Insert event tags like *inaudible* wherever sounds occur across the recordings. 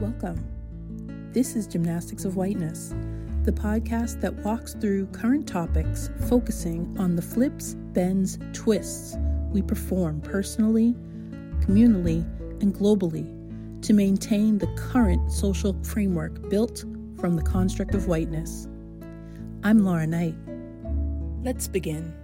Welcome. This is Gymnastics of Whiteness, the podcast that walks through current topics focusing on the flips, bends, twists we perform personally, communally, and globally to maintain the current social framework built from the construct of whiteness. I'm Laura Knight. Let's begin.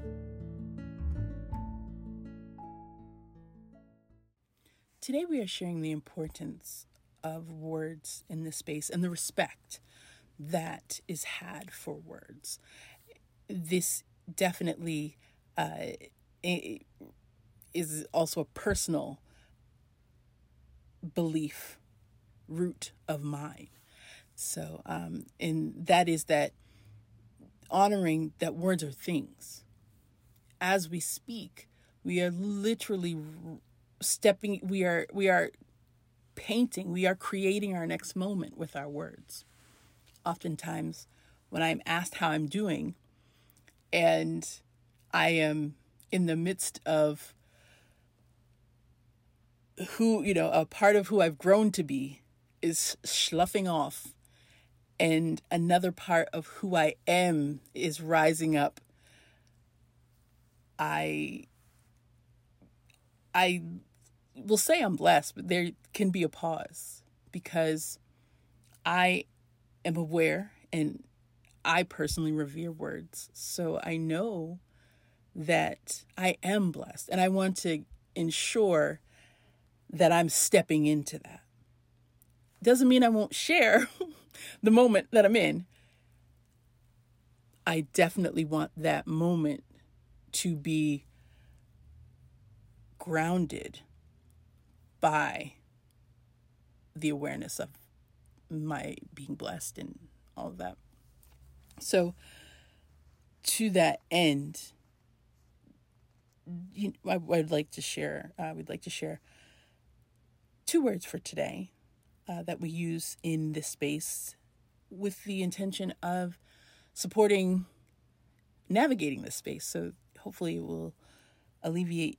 Today, we are sharing the importance of words in this space and the respect that is had for words. This definitely uh, is also a personal belief root of mine. So, um, and that is that honoring that words are things. As we speak, we are literally stepping. We are we are painting. We are creating our next moment with our words. Oftentimes, when I'm asked how I'm doing, and I am in the midst of who, you know, a part of who I've grown to be is sloughing off, and another part of who I am is rising up. I I will say I'm blessed, but there can be a pause because I am aware and I personally revere words. So I know that I am blessed and I want to ensure that I'm stepping into that. Doesn't mean I won't share *laughs* the moment that I'm in. I definitely want that moment to be grounded by the awareness of my being blessed and all of that. So, to that end, you, I would like to share. Uh, we'd like to share two words for today uh, that we use in this space with the intention of supporting navigating this space. So hopefully, it will alleviate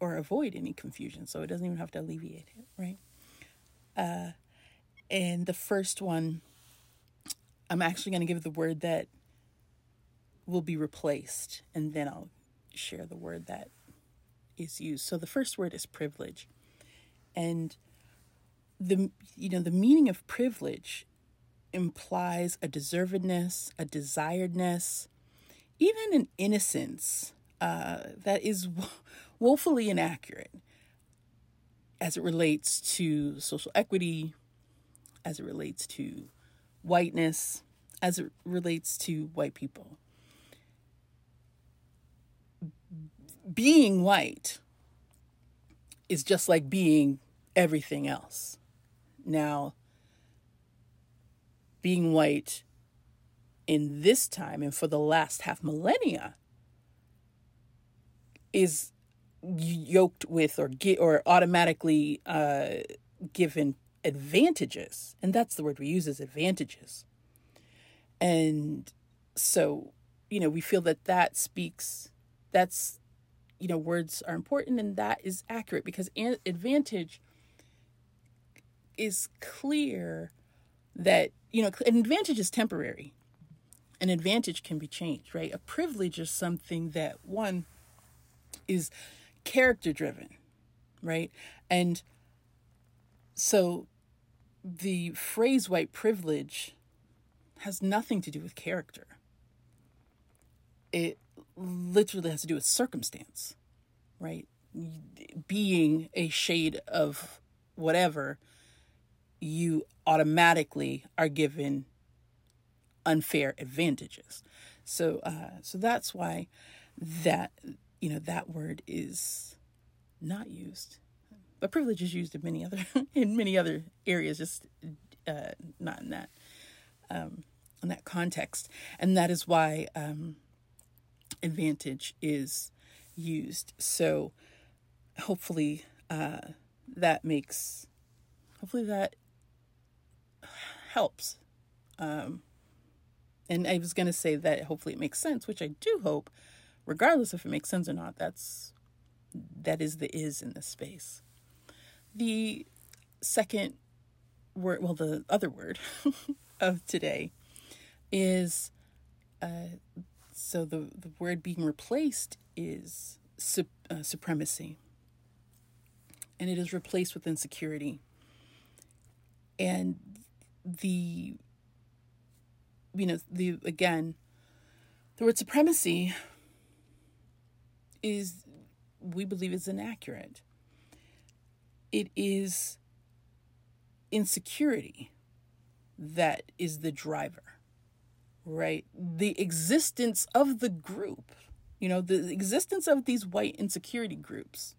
or avoid any confusion. So it doesn't even have to alleviate it, right? Uh, and the first one, I'm actually going to give the word that will be replaced, and then I'll share the word that is used. So the first word is privilege. And the you know the meaning of privilege implies a deservedness, a desiredness, even an innocence uh, that is *laughs* woefully inaccurate as it relates to social equity, as it relates to whiteness, as it relates to white people. Being white is just like being everything else. Now, being white in this time and for the last half millennia is yoked with or get or automatically uh, given advantages, and that's the word we use is advantages. And so, you know, we feel that that speaks. That's, you know, words are important, and that is accurate because an- advantage is clear that you know an advantage is temporary an advantage can be changed right a privilege is something that one is character driven, right? And so the phrase white privilege has nothing to do with character. It literally has to do with circumstance, right? Being a shade of whatever, you automatically are given unfair advantages. So, uh, so that's why that you know that word is not used but privilege is used in many other *laughs* in many other areas just uh, not in that um, in that context. And that is why um, advantage is used. So hopefully uh, that makes hopefully that helps. Um, and i was going to say that hopefully it makes sense which i do hope regardless if it makes sense or not that's that is the is in this space the second word, well, the other word *laughs* of today is uh, so the, the word being replaced is su- uh, supremacy. And it is replaced with insecurity. And the, you know, the, again, the word supremacy is, we believe, is inaccurate. It is insecurity that is the driver, right? The existence of the group, you know, the existence of these white insecurity groups.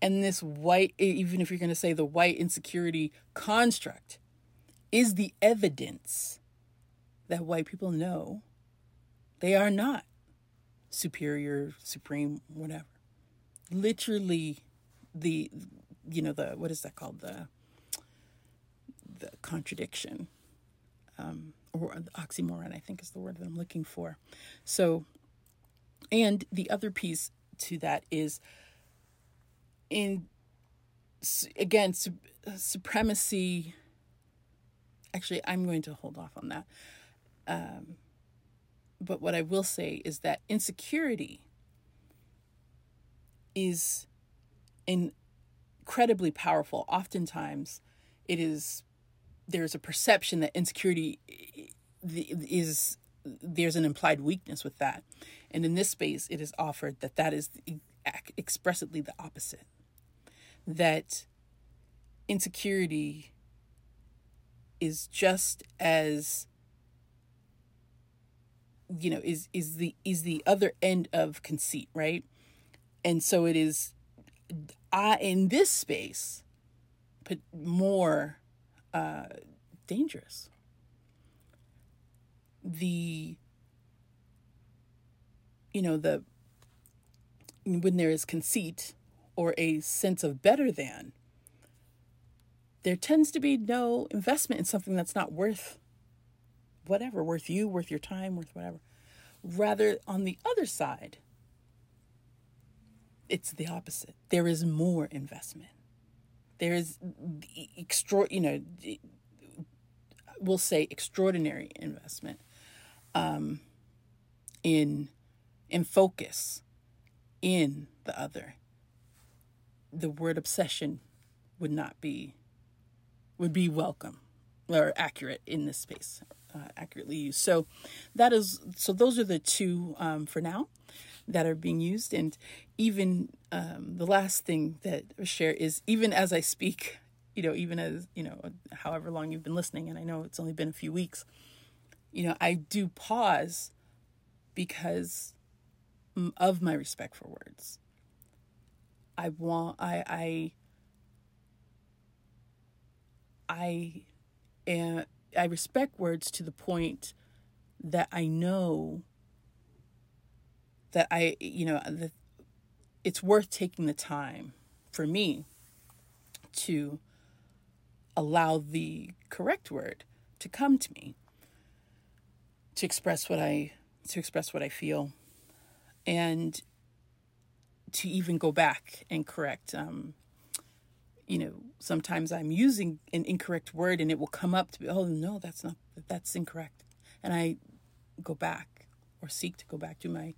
And this white, even if you're going to say the white insecurity construct, is the evidence that white people know they are not superior, supreme, whatever. Literally, the you know the what is that called? The the contradiction um, or the oxymoron i think is the word that i'm looking for. So and the other piece to that is in again su- supremacy. Actually i'm going to hold off on that. Um, but what i will say is that insecurity is incredibly powerful. Oftentimes, it is there's a perception that insecurity is there's an implied weakness with that, and in this space, it is offered that that is expressly the opposite. That insecurity is just as you know is is the is the other end of conceit right and so it is I in this space put more uh, dangerous. The you know the when there is conceit or a sense of better than, there tends to be no investment in something that's not worth whatever, worth you, worth your time, worth whatever. Rather, on the other side, it's the opposite. There is more investment. There is extra, you know, we'll say extraordinary investment um, in in focus in the other. The word obsession would not be would be welcome or accurate in this space, uh, accurately used. So that is so. Those are the two um, for now that are being used. And even um, the last thing that I share is even as I speak, you know, even as, you know, however long you've been listening, and I know it's only been a few weeks, you know, I do pause because of my respect for words. I want, I, I, I, am, I respect words to the point that I know that I, you know, that it's worth taking the time for me to allow the correct word to come to me to express what I to express what I feel and to even go back and correct um, you know sometimes i'm using an incorrect word and it will come up to be oh no that's not that's incorrect and i go back or seek to go back to my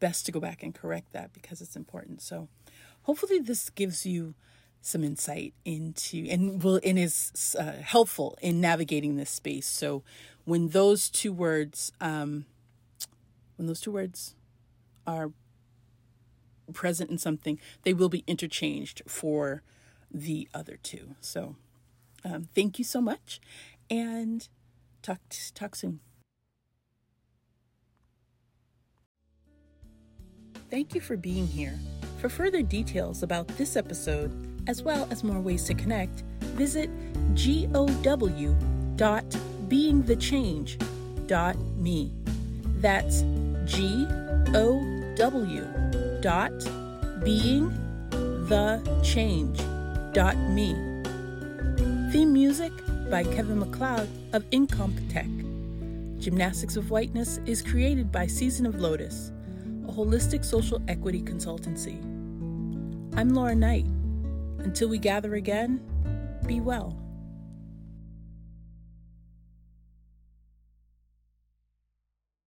best to go back and correct that because it's important. So hopefully this gives you some insight into and will and is uh, helpful in navigating this space. So when those two words um, when those two words are present in something, they will be interchanged for the other two. So um, thank you so much and talk talk soon. Thank you for being here. For further details about this episode, as well as more ways to connect, visit gow.beingthechange.me. That's G O W dot being the change me. Theme music by Kevin MacLeod of Incompetech. Gymnastics of Whiteness is created by Season of Lotus a holistic social equity consultancy. I'm Laura Knight. Until we gather again, be well.